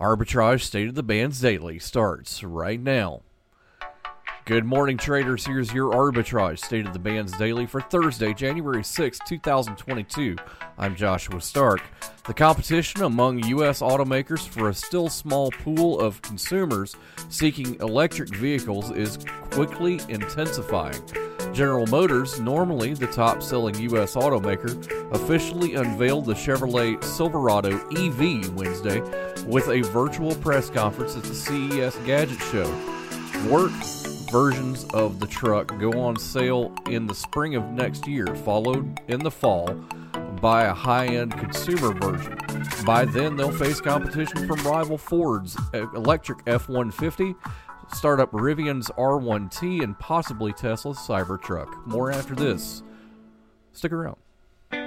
Arbitrage State of the Bands Daily starts right now. Good morning, traders. Here's your Arbitrage State of the Bands Daily for Thursday, January 6, 2022. I'm Joshua Stark. The competition among U.S. automakers for a still small pool of consumers seeking electric vehicles is quickly intensifying. General Motors, normally the top selling U.S. automaker, officially unveiled the Chevrolet Silverado EV Wednesday with a virtual press conference at the CES Gadget Show. Work versions of the truck go on sale in the spring of next year, followed in the fall by a high end consumer version. By then, they'll face competition from rival Ford's electric F 150, startup Rivian's R1T, and possibly Tesla's Cybertruck. More after this. Stick around.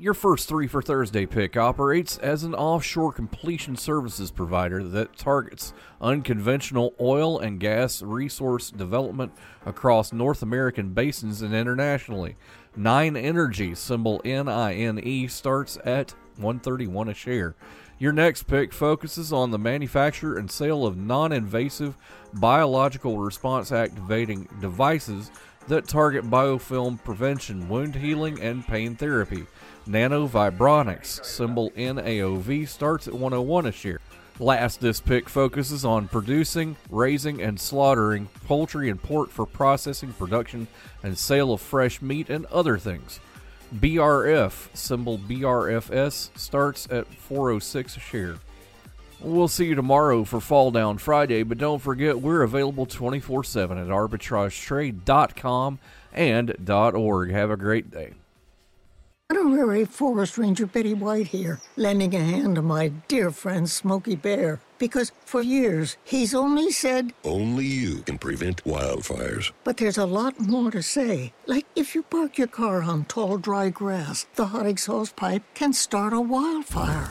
Your first three for Thursday pick operates as an offshore completion services provider that targets unconventional oil and gas resource development across North American basins and internationally. Nine Energy, symbol N-I-N-E, starts at 131 a share. Your next pick focuses on the manufacture and sale of non-invasive biological response activating devices that target biofilm prevention, wound healing, and pain therapy. NanoVibronix, symbol NAOV, starts at 101 a share. Last, this pick focuses on producing, raising, and slaughtering poultry and pork for processing, production, and sale of fresh meat and other things. BRF, symbol BRFS, starts at 406 a share. We'll see you tomorrow for Fall Down Friday, but don't forget we're available 24 7 at arbitragetrade.com and .org. Have a great day. Honorary Forest Ranger Betty White here, lending a hand to my dear friend Smokey Bear. Because for years, he's only said, Only you can prevent wildfires. but there's a lot more to say. Like if you park your car on tall, dry grass, the hot exhaust pipe can start a wildfire.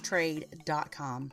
trade.com.